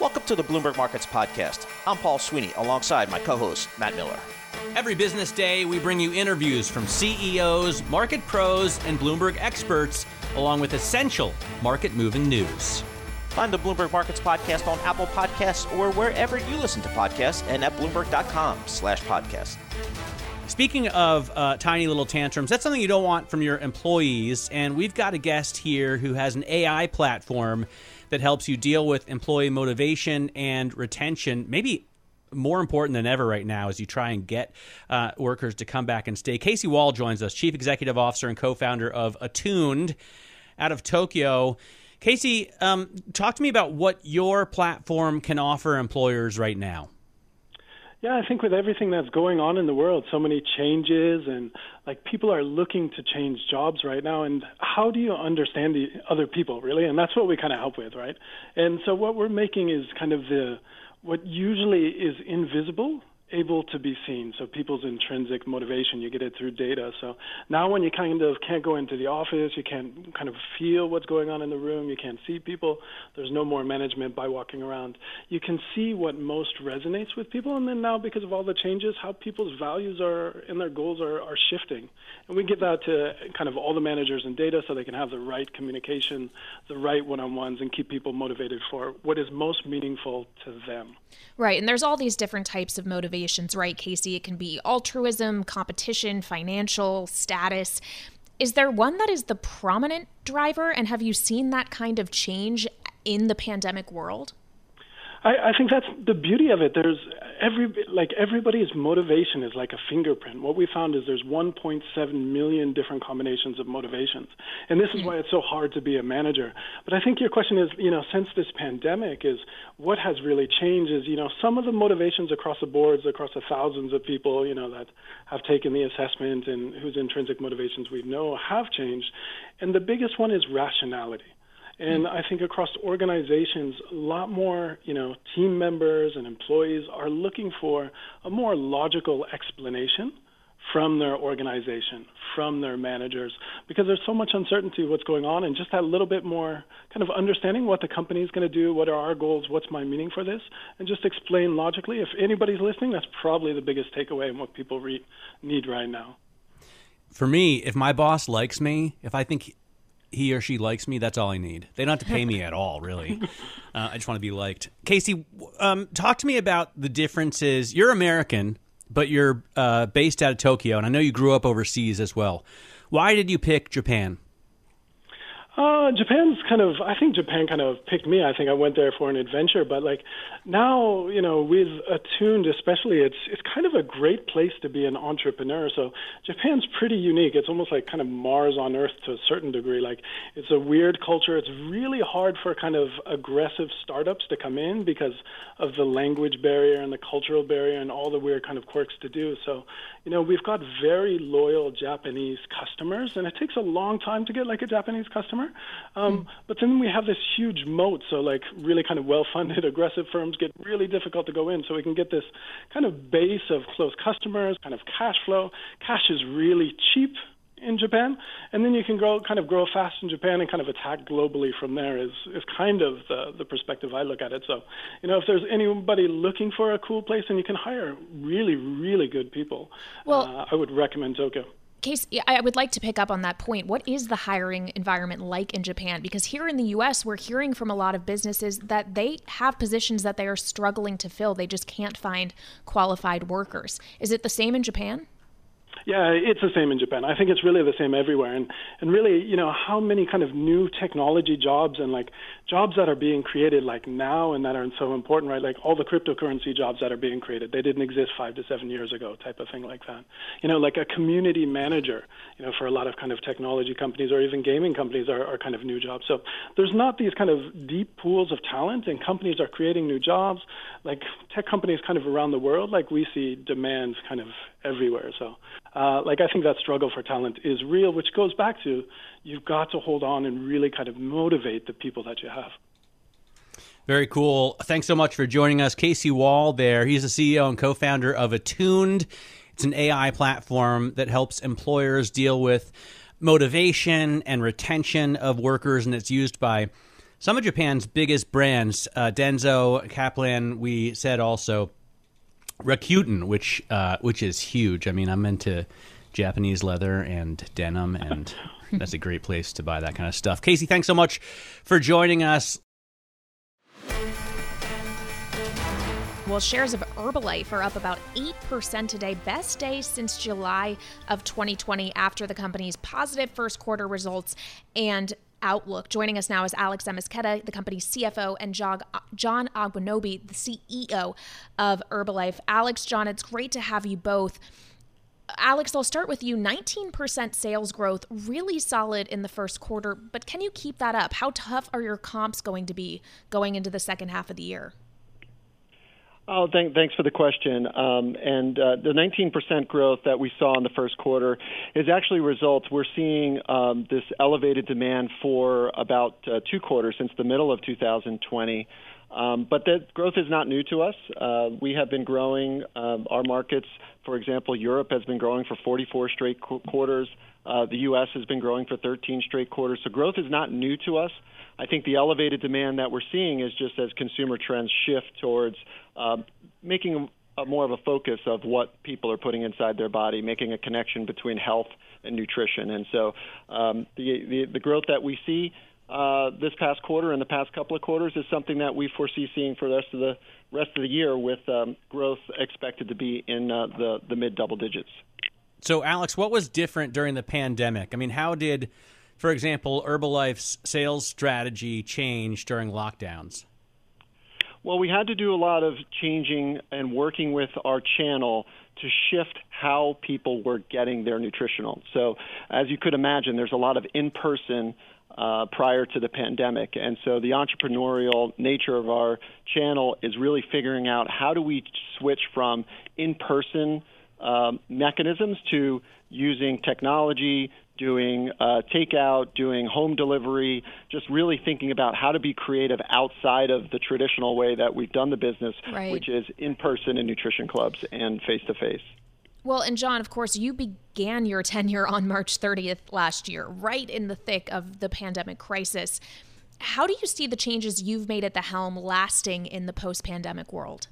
Welcome to the Bloomberg Markets Podcast. I'm Paul Sweeney alongside my co host, Matt Miller. Every business day, we bring you interviews from CEOs, market pros, and Bloomberg experts, along with essential market moving news. Find the Bloomberg Markets Podcast on Apple Podcasts or wherever you listen to podcasts and at Bloomberg.com slash podcast. Speaking of uh, tiny little tantrums, that's something you don't want from your employees. And we've got a guest here who has an AI platform that helps you deal with employee motivation and retention, maybe more important than ever right now as you try and get uh, workers to come back and stay. Casey Wahl joins us, Chief Executive Officer and co founder of Attuned out of Tokyo. Casey, um, talk to me about what your platform can offer employers right now. Yeah, I think with everything that's going on in the world, so many changes and like people are looking to change jobs right now and how do you understand the other people really? And that's what we kind of help with, right? And so what we're making is kind of the what usually is invisible able to be seen. So people's intrinsic motivation, you get it through data. So now when you kind of can't go into the office, you can't kind of feel what's going on in the room, you can't see people, there's no more management by walking around. You can see what most resonates with people and then now because of all the changes, how people's values are and their goals are, are shifting. And we give that to kind of all the managers and data so they can have the right communication, the right one-on-ones and keep people motivated for what is most meaningful to them. Right. And there's all these different types of motivation motivations, right, Casey? It can be altruism, competition, financial, status. Is there one that is the prominent driver? And have you seen that kind of change in the pandemic world? I, I think that's the beauty of it. There's every like everybody's motivation is like a fingerprint. What we found is there's 1.7 million different combinations of motivations, and this is why it's so hard to be a manager. But I think your question is, you know, since this pandemic, is what has really changed is, you know, some of the motivations across the boards, across the thousands of people, you know, that have taken the assessment and whose intrinsic motivations we know have changed, and the biggest one is rationality. And I think across organizations, a lot more, you know, team members and employees are looking for a more logical explanation from their organization, from their managers, because there's so much uncertainty what's going on, and just that little bit more kind of understanding what the company is going to do, what are our goals, what's my meaning for this, and just explain logically. If anybody's listening, that's probably the biggest takeaway and what people re- need right now. For me, if my boss likes me, if I think he or she likes me, that's all I need. They don't have to pay me at all, really. Uh, I just want to be liked. Casey, um, talk to me about the differences. You're American, but you're uh, based out of Tokyo, and I know you grew up overseas as well. Why did you pick Japan? Uh, Japan's kind of, I think Japan kind of picked me. I think I went there for an adventure, but like now, you know, with Attuned especially, it's it's kind of a great place to be an entrepreneur. So Japan's pretty unique. It's almost like kind of Mars on Earth to a certain degree. Like it's a weird culture. It's really hard for kind of aggressive startups to come in because of the language barrier and the cultural barrier and all the weird kind of quirks to do. So, you know, we've got very loyal Japanese customers, and it takes a long time to get like a Japanese customer. Um, mm. But then we have this huge moat. So, like, really kind of well funded, aggressive firms get really difficult to go in. So, we can get this kind of base of close customers, kind of cash flow. Cash is really cheap in Japan, and then you can grow kind of grow fast in Japan and kind of attack globally from there is is kind of the the perspective I look at it. So, you know, if there's anybody looking for a cool place and you can hire really really good people, well, uh, I would recommend Tokyo. Case, I would like to pick up on that point. What is the hiring environment like in Japan? Because here in the US, we're hearing from a lot of businesses that they have positions that they are struggling to fill. They just can't find qualified workers. Is it the same in Japan? Yeah, it's the same in Japan. I think it's really the same everywhere. And and really, you know, how many kind of new technology jobs and like jobs that are being created like now and that are so important, right? Like all the cryptocurrency jobs that are being created, they didn't exist five to seven years ago, type of thing like that. You know, like a community manager, you know, for a lot of kind of technology companies or even gaming companies are, are kind of new jobs. So there's not these kind of deep pools of talent, and companies are creating new jobs. Like tech companies kind of around the world, like we see demands kind of everywhere. So, uh, like I think that struggle for talent is real, which goes back to you've got to hold on and really kind of motivate the people that you have. Very cool. Thanks so much for joining us, Casey Wahl. There, he's the CEO and co-founder of Attuned. It's an AI platform that helps employers deal with motivation and retention of workers, and it's used by Some of Japan's biggest brands, uh, Denso, Kaplan, we said also Rakuten, which uh, which is huge. I mean, I'm into Japanese leather and denim, and that's a great place to buy that kind of stuff. Casey, thanks so much for joining us. Well, shares of Herbalife are up about 8% today, best day since July of 2020 after the company's positive first quarter results and outlook. Joining us now is Alex Amezquita, the company's CFO, and John Agwunobi, the CEO of Herbalife. Alex, John, it's great to have you both. Alex, I'll start with you. 19% sales growth, really solid in the first quarter, but can you keep that up? How tough are your comps going to be going into the second half of the year? Oh, thank, thanks for the question. Um, and uh, the 19% growth that we saw in the first quarter is actually results. We're seeing um, this elevated demand for about uh, two quarters since the middle of 2020. Um, but that growth is not new to us. Uh, we have been growing um, our markets. For example, Europe has been growing for 44 straight qu- quarters. Uh, the U.S. has been growing for 13 straight quarters. So growth is not new to us. I think the elevated demand that we're seeing is just as consumer trends shift towards uh, making a, more of a focus of what people are putting inside their body, making a connection between health and nutrition. And so um, the, the, the growth that we see uh, this past quarter and the past couple of quarters is something that we foresee seeing for the rest of the rest of the year, with um, growth expected to be in uh, the the mid double digits. So, Alex, what was different during the pandemic? I mean, how did for example, Herbalife's sales strategy change during lockdowns? Well, we had to do a lot of changing and working with our channel to shift how people were getting their nutritional. So, as you could imagine, there's a lot of in person uh, prior to the pandemic. And so the entrepreneurial nature of our channel is really figuring out how do we switch from in person um, mechanisms to using technology, doing uh, takeout, doing home delivery, just really thinking about how to be creative outside of the traditional way that we've done the business, right. which is in person in nutrition clubs and face to face. Well, and John, of course, you began your tenure on March 30th last year, right in the thick of the pandemic crisis. How do you see the changes you've made at the helm lasting in the post pandemic world?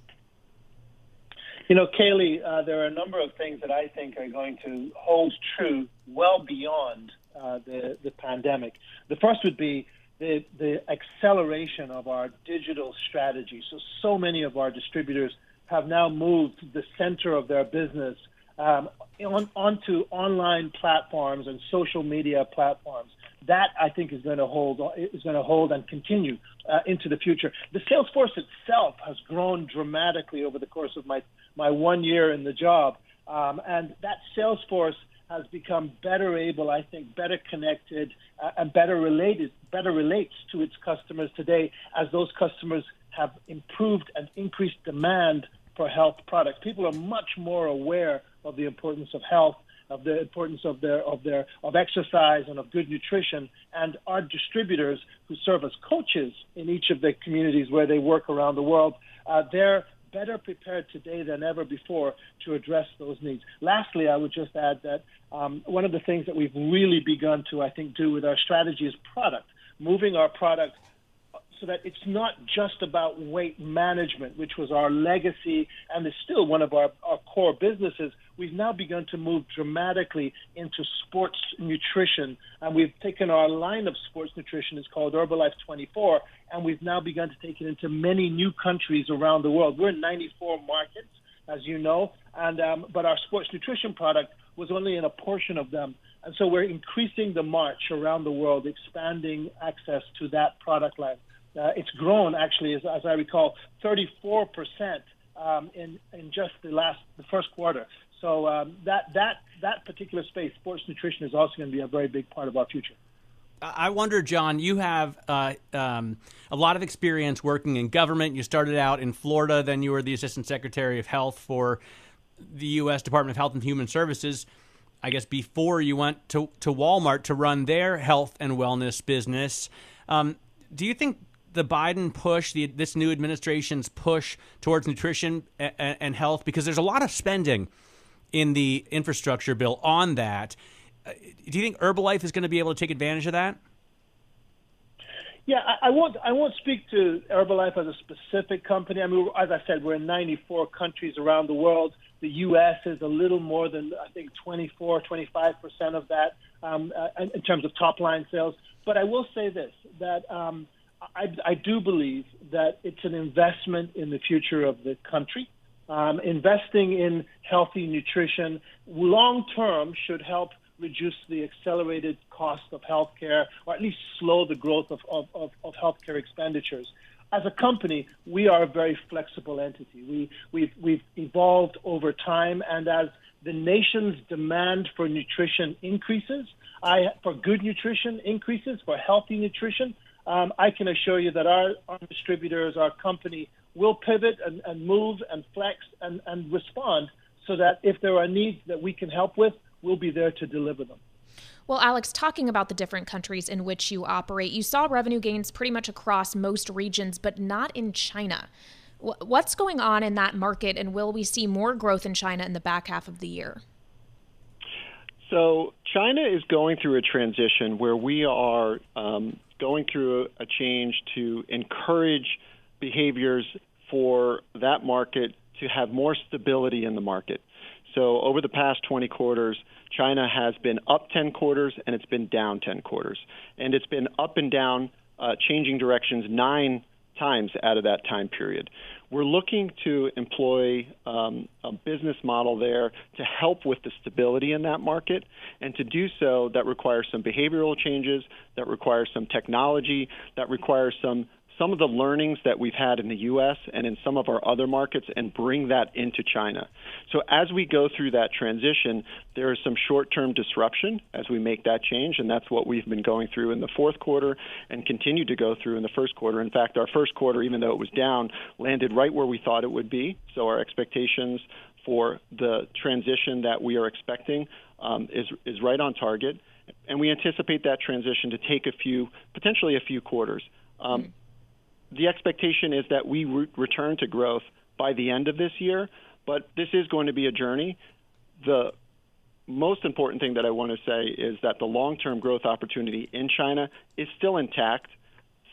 You know, Kailey, uh, there are a number of things that I think are going to hold true well beyond uh, the, the pandemic. The first would be the, the acceleration of our digital strategy. So, so many of our distributors have now moved the center of their business um, on, onto online platforms and social media platforms. That I think is going to hold is going to hold and continue uh, into the future. The sales force itself has grown dramatically over the course of my my one year in the job, um, and that sales force has become better able, I think, better connected uh, and better related, better relates to its customers today as those customers have improved and increased demand for health products. People are much more aware of the importance of health, of the importance of their of their of exercise and of good nutrition. And our distributors, who serve as coaches in each of the communities where they work around the world, uh, they're better prepared today than ever before to address those needs. Lastly, I would just add that um, one of the things that we've really begun to, I think, do with our strategy is product, moving our product so that it's not just about weight management, which was our legacy and is still one of our, our core businesses. We've now begun to move dramatically into sports nutrition, and we've taken our line of sports nutrition, it's called Herbalife 24, and we've now begun to take it into many new countries around the world. We're in 94 markets, as you know, and um, but our sports nutrition product was only in a portion of them. And so we're increasing the march around the world, expanding access to that product line. Uh, it's grown actually, as, as I recall, 34 percent um, in in just the last the first quarter. So um, that that that particular space, sports nutrition, is also going to be a very big part of our future. I wonder, John, you have uh, um, a lot of experience working in government. You started out in Florida, then you were the Assistant Secretary of Health for the U.S. Department of Health and Human Services. I guess before you went to, to Walmart to run their health and wellness business. Um, do you think the Biden push, the, this new administration's push towards nutrition and, and health, because there's a lot of spending in the infrastructure bill on that. Uh, do you think Herbalife is going to be able to take advantage of that? Yeah, I, I won't. I won't speak to Herbalife as a specific company. I mean, as I said, we're in 94 countries around the world. The U.S. is a little more than I think 24, 25 percent of that um, uh, in terms of top line sales. But I will say this: that um, I, I do believe that it's an investment in the future of the country. Um, investing in healthy nutrition long term should help reduce the accelerated cost of healthcare or at least slow the growth of, of, of, of healthcare expenditures. As a company, we are a very flexible entity. We, we've, we've evolved over time, and as the nation's demand for nutrition increases, I, for good nutrition increases, for healthy nutrition, um, I can assure you that our, our distributors, our company, will pivot and, and move and flex and, and respond so that if there are needs that we can help with, we'll be there to deliver them. Well, Alex, talking about the different countries in which you operate, you saw revenue gains pretty much across most regions, but not in China. What's going on in that market, and will we see more growth in China in the back half of the year? So, China is going through a transition where we are um, going through a change to encourage behaviors for that market to have more stability in the market. So over the past 20 quarters, China has been up 10 quarters and it's been down 10 quarters. And it's been up and down, uh, changing directions nine times out of that time period. We're looking to employ um, a business model there to help with the stability in that market. And to do so, that requires some behavioral changes, that requires some technology, that requires some some of the learnings that we've had in the U.S. and in some of our other markets and bring that into China. So as we go through that transition, there is some short-term disruption as we make that change, and that's what we've been going through in the fourth quarter and continue to go through in the first quarter. In fact, our first quarter, even though it was down, landed right where we thought it would be. So our expectations for the transition that we are expecting um, is is right on target, and we anticipate that transition to take a few, potentially a few quarters. Um, mm-hmm the expectation is that we re- return to growth by the end of this year, but this is going to be a journey. The most important thing that I want to say is that the long term growth opportunity in China is still intact.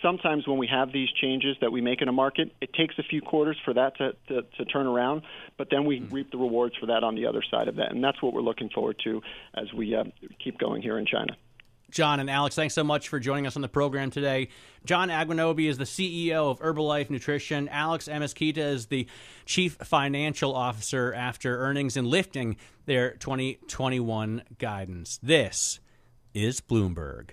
Sometimes when we have these changes that we make in a market, it takes a few quarters for that to, to, to turn around, but then we mm-hmm. reap the rewards for that on the other side of that. And that's what we're looking forward to as we uh, keep going here in China. John and Alex, thanks so much for joining us on the program today. John Agwunobi is the CEO of Herbalife Nutrition. Alex Amezquita is the Chief Financial Officer after earnings and lifting their 2021 guidance. This is Bloomberg.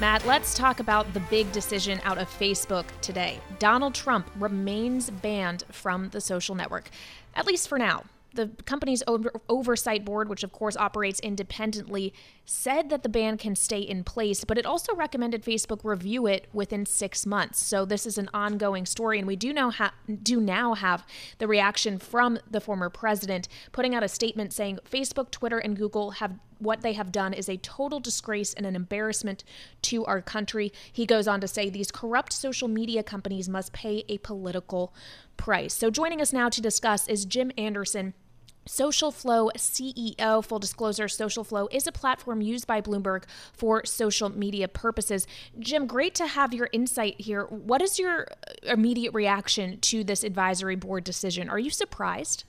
Matt, let's talk about the big decision out of Facebook today. Donald Trump remains banned from the social network, at least for now the company's oversight board, which of course operates independently, said that the ban can stay in place, but it also recommended Facebook review it within six months. So this is an ongoing story, and we do now have do now have the reaction from the former president, putting out a statement saying Facebook, Twitter, and Google have what they have done is a total disgrace and an embarrassment to our country. He goes on to say these corrupt social media companies must pay a political price. So joining us now to discuss is Jim Anderson. SocialFlow CEO. Full disclosure SocialFlow is a platform used by Bloomberg for social media purposes. Jim, great to have your insight here. What is your immediate reaction to this advisory board decision? Are you surprised?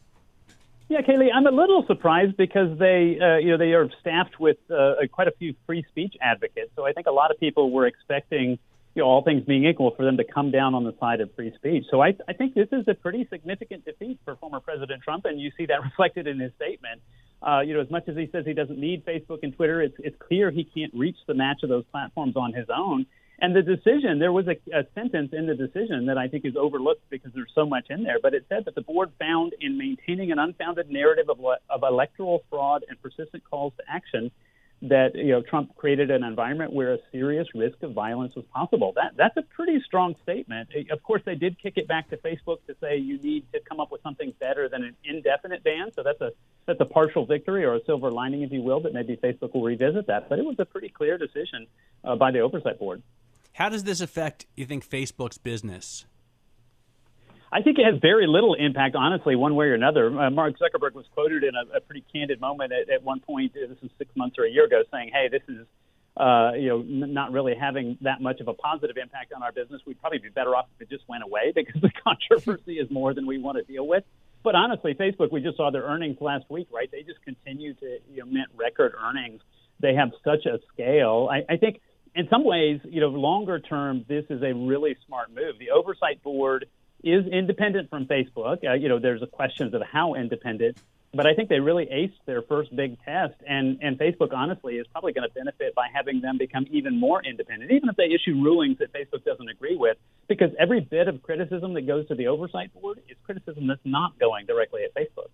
Yeah, Kailey, I'm a little surprised because they, uh, you know, they are staffed with uh, quite a few free speech advocates. So I think a lot of people were expecting you know, all things being equal, for them to come down on the side of free speech. So I, I think this is a pretty significant defeat for former President Trump, and you see that reflected in his statement. Uh, you know, as much as he says he doesn't need Facebook and Twitter, it's, it's clear he can't reach the match of those platforms on his own. And the decision, there was a, a sentence in the decision that I think is overlooked because there's so much in there, but it said that the board found in maintaining an unfounded narrative of, of electoral fraud and persistent calls to action that you know Trump created an environment where a serious risk of violence was possible. That that's a pretty strong statement. Of course, they did kick it back to Facebook to say you need to come up with something better than an indefinite ban. So that's a that's a partial victory or a silver lining, if you will. That maybe Facebook will revisit that. But it was a pretty clear decision uh, by the oversight board. How does this affect you think Facebook's business? I think it has very little impact, honestly, one way or another. Uh, Mark Zuckerberg was quoted in a, a pretty candid moment at, at one point, this was six months or a year ago, saying, hey, this is uh, you know, n- not really having that much of a positive impact on our business. We'd probably be better off if it just went away because the controversy is more than we want to deal with. But honestly, Facebook, we just saw their earnings last week, right? They just continue to you know, mint record earnings. They have such a scale. I, I think in some ways, you know, longer term, this is a really smart move. The oversight board is independent from Facebook. Uh, you know, there's a questions of how independent, but I think they really aced their first big test. And, and Facebook, honestly, is probably going to benefit by having them become even more independent, even if they issue rulings that Facebook doesn't agree with, because every bit of criticism that goes to the oversight board is criticism that's not going directly at Facebook.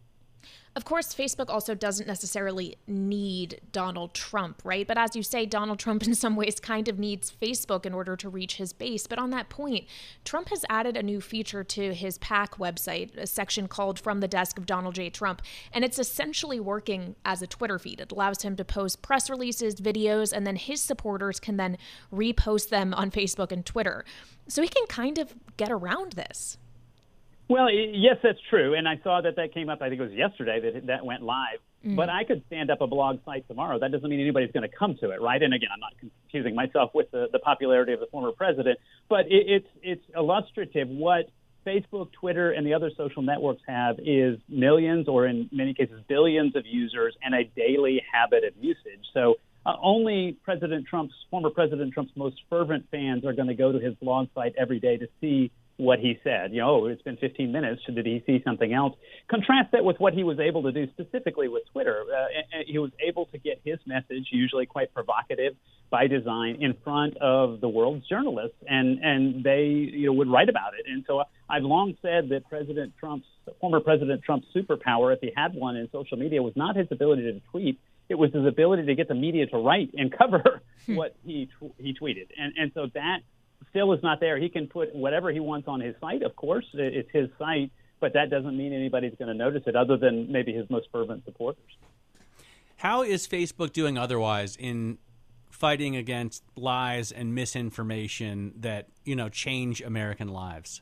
Of course, Facebook also doesn't necessarily need Donald Trump, right? But as you say, Donald Trump in some ways kind of needs Facebook in order to reach his base. But on that point, Trump has added a new feature to his PAC website, a section called From the Desk of Donald J. Trump. And it's essentially working as a Twitter feed. It allows him to post press releases, videos, and then his supporters can then repost them on Facebook and Twitter. So he can kind of get around this. Well, yes, that's true, and I saw that that came up. I think it was yesterday that that went live. Mm. But I could stand up a blog site tomorrow. That doesn't mean anybody's going to come to it, right? And again, I'm not confusing myself with the, the popularity of the former president, but it, it's it's illustrative. What Facebook, Twitter, and the other social networks have is millions, or in many cases, billions of users and a daily habit of usage. So uh, only President Trump's former President Trump's most fervent fans are going to go to his blog site every day to see what he said. You know, oh, it's been 15 minutes. Did he see something else? Contrast that with what he was able to do specifically with Twitter. Uh, he was able to get his message, usually quite provocative by design, in front of the world's journalists, and and they you know would write about it. And so I've long said that President Trump's former President Trump's superpower, if he had one in social media, was not his ability to tweet. It was his ability to get the media to write and cover hmm. what he he tweeted, and and so that still is not there. He can put whatever he wants on his site, of course. It's his site, but that doesn't mean anybody's going to notice it other than maybe his most fervent supporters. How is Facebook doing otherwise in fighting against lies and misinformation that, you know, change American lives?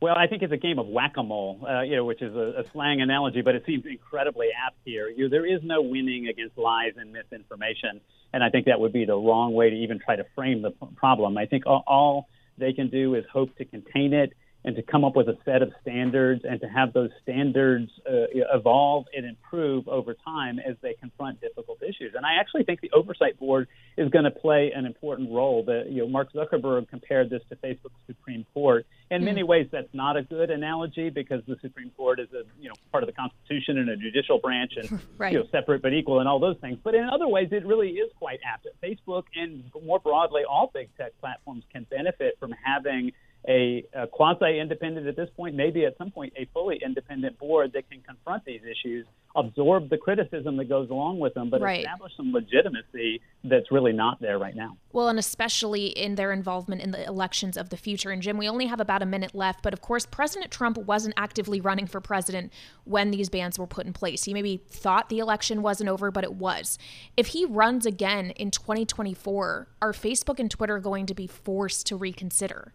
Well, I think it's a game of whack-a-mole, uh, you know, which is a, a, slang analogy, but it seems incredibly apt here. You, there is no winning against lies and misinformation, and I think that would be the wrong way to even try to frame the problem. I think all, they can do is hope to contain it and to come up with a set of standards and to have those standards uh, evolve and improve over time as they confront difficult issues. And I actually think the oversight board is going to play an important role. That you know, Mark Zuckerberg compared this to Facebook's Supreme Court. In many hmm. ways, that's not a good analogy because the Supreme Court is a you know part of the Constitution and a judicial branch and right. you know separate but equal and all those things. But in other ways, it really is quite apt. Facebook and more broadly, all big tech platforms can benefit from having a, a quasi independent at this point, maybe at some point a fully independent board that can confront these issues, absorb the criticism that goes along with them, but right. establish some legitimacy that's really not there right now. Well, and especially in their involvement in the elections of the future. And Jim, we only have about a minute left, but of course, President Trump wasn't actively running for president when these bans were put in place. He maybe thought the election wasn't over, but it was. If he runs again in 2024, are Facebook and Twitter going to be forced to reconsider?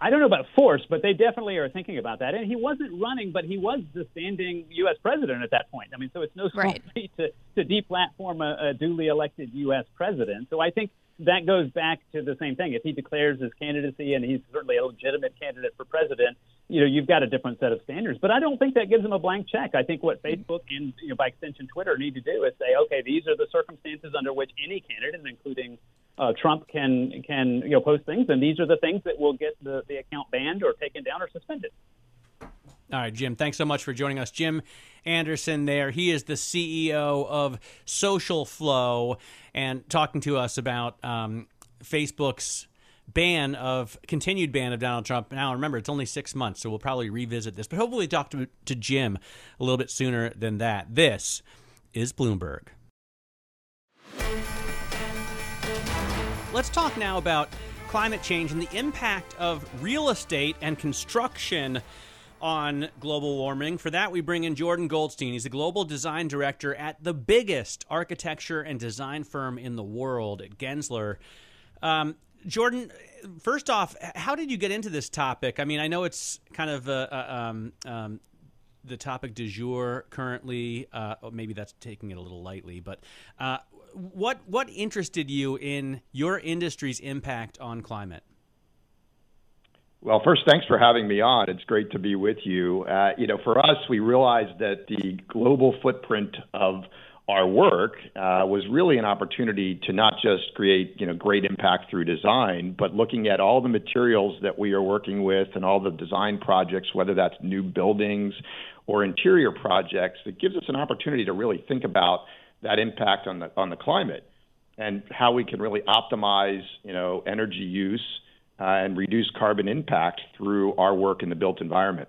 I don't know about force, but they definitely are thinking about that. And he wasn't running, but he was the standing U.S. president at that point. I mean, so it's no small right. feat to, to deplatform a, a duly elected U.S. president. So I think that goes back to the same thing. If he declares his candidacy and he's certainly a legitimate candidate for president, you know, you've got a different set of standards. But I don't think that gives him a blank check. I think what mm-hmm. Facebook and, you know, by extension Twitter need to do is say, okay, these are the circumstances under which any candidate, including uh, Trump, can can you know post things, and these are the things that will get the, the account banned or taken down or suspended. All right, Jim, thanks so much for joining us. Jim Anderson there. He is the CEO of SocialFlow and talking to us about um, Facebook's ban of continued ban of Donald Trump. Now, remember, it's only six months, so we'll probably revisit this, but hopefully talk to, to Jim a little bit sooner than that. This is Bloomberg. Let's talk now about climate change and the impact of real estate and construction on global warming. For that, we bring in Jordan Goldstein. He's the global design director at the biggest architecture and design firm in the world at Gensler. Um, Jordan, first off, how did you get into this topic? I mean, I know it's kind of a, a, um, um, the topic du jour currently. Uh, maybe that's taking it a little lightly, but uh, what what interested you in your industry's impact on climate? Well, first, thanks for having me on. It's great to be with you. Uh, you know, for us, we realized that the global footprint of our work uh, was really an opportunity to not just create you know great impact through design, but looking at all the materials that we are working with and all the design projects, whether that's new buildings or interior projects, it gives us an opportunity to really think about that impact on the on the climate and how we can really optimize you know energy use uh, and reduce carbon impact through our work in the built environment.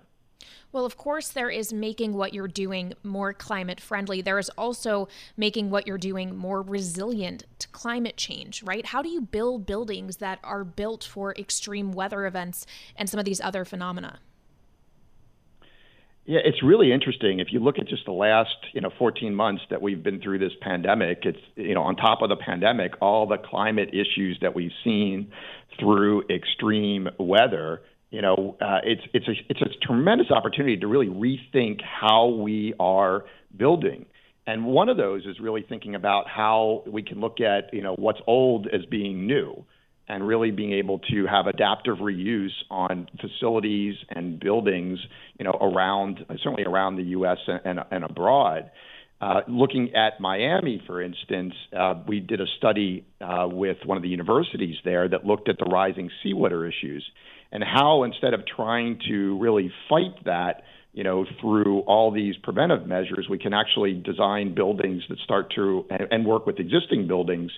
Well, of course, there is making what you're doing more climate friendly. There is also making what you're doing more resilient to climate change, right? How do you build buildings that are built for extreme weather events and some of these other phenomena? Yeah, it's really interesting. If you look at just the last, you know, 14 months that we've been through this pandemic, it's, you know, on top of the pandemic, all the climate issues that we've seen through extreme weather, you know, uh, it's it's a it's a tremendous opportunity to really rethink how we are building. And one of those is really thinking about how we can look at, you know, what's old as being new and really being able to have adaptive reuse on facilities and buildings, you know, around certainly around the U.S. and, and abroad. Uh, looking at Miami, for instance, uh, we did a study uh, with one of the universities there that looked at the rising seawater issues and how instead of trying to really fight that, you know, through all these preventive measures, we can actually design buildings that start to and, and work with existing buildings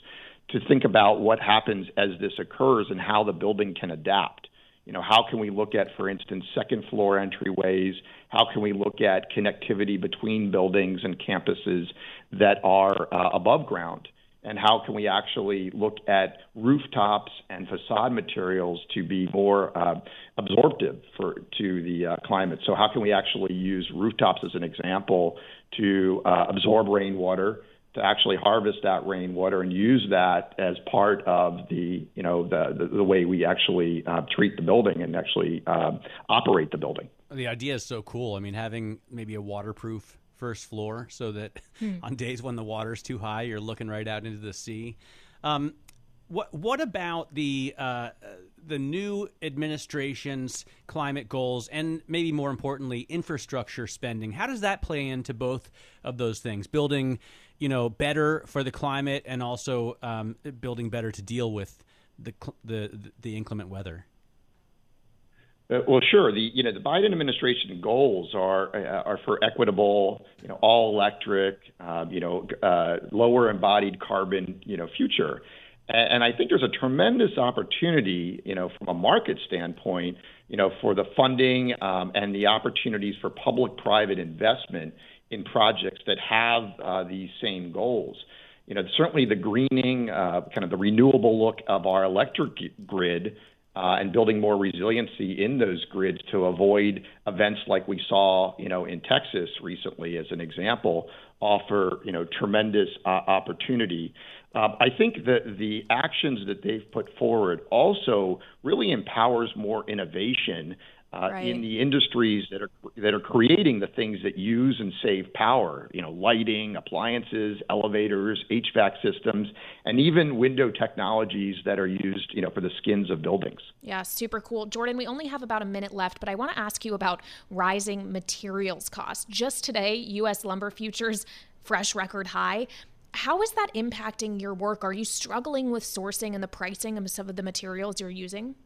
to think about what happens as this occurs and how the building can adapt. You know, how can we look at, for instance, second floor entryways? How can we look at connectivity between buildings and campuses that are uh, above ground? And how can we actually look at rooftops and facade materials to be more uh, absorptive for to the uh, climate? So how can we actually use rooftops as an example to uh, absorb rainwater? To actually harvest that rainwater and use that as part of the you know the the, the way we actually uh, treat the building and actually uh, operate the building. The idea is so cool. I mean, having maybe a waterproof first floor so that hmm. on days when the water's too high, you're looking right out into the sea. Um, what what about the uh, the new administration's climate goals and maybe more importantly infrastructure spending? How does that play into both of those things? Building you know, better for the climate and also um, building better to deal with the the the inclement weather? Uh, well, sure. The you know the Biden administration goals are uh, are for equitable, you know, all electric, um, you know, uh, lower embodied carbon, you know, future. And, and I think there's a tremendous opportunity, you know, from a market standpoint, you know, for the funding um, and the opportunities for public-private investment in projects that have uh, these same goals. You know, certainly the greening, uh, kind of the renewable look of our electric grid, uh, and building more resiliency in those grids to avoid events like we saw, you know, in Texas recently, as an example, offer you know tremendous opportunity. I think that the actions that they've put forward also really empowers more innovation uh, right. in the industries that are that are creating the things that use and save power. You know, lighting, appliances, elevators, HVAC systems, and even window technologies that are used, you know, for the skins of buildings. Yeah, super cool, Jordan. We only have about a minute left, but I want to ask you about rising materials costs. Just today, U.S. lumber futures fresh record high. How is that impacting your work? Are you struggling with sourcing and the pricing of some of the materials you're using?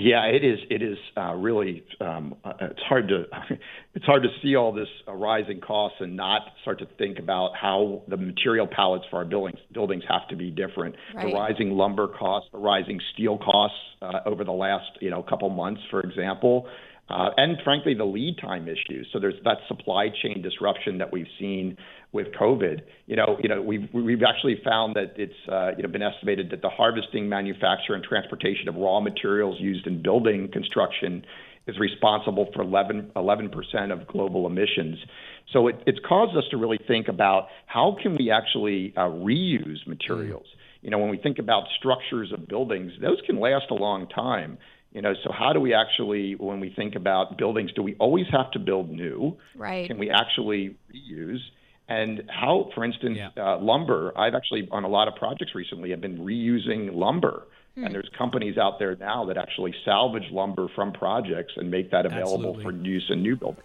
Yeah, it is. It is uh, really. Um, uh, it's hard to. It's hard to see all this uh, rising costs and not start to think about how the material palettes for our buildings buildings have to be different. Right. The rising lumber costs, the rising steel costs uh, over the last you know couple months, for example, uh, and frankly the lead time issues. So there's that supply chain disruption that we've seen with COVID. You know, you know, we've we've actually found that it's uh, you know been estimated that the harvesting, manufacture, and transportation of raw materials used in building construction is responsible for 11 11% of global emissions. So it, it's caused us to really think about how can we actually uh, reuse materials. Mm. You know, when we think about structures of buildings, those can last a long time. You know, so how do we actually, when we think about buildings, do we always have to build new? Right. Can we actually reuse? and how, for instance, Yeah. uh, lumber. I've actually on a lot of projects recently have been reusing lumber. And there's companies out there now that actually salvage lumber from projects and make that available Absolutely. for use in new buildings.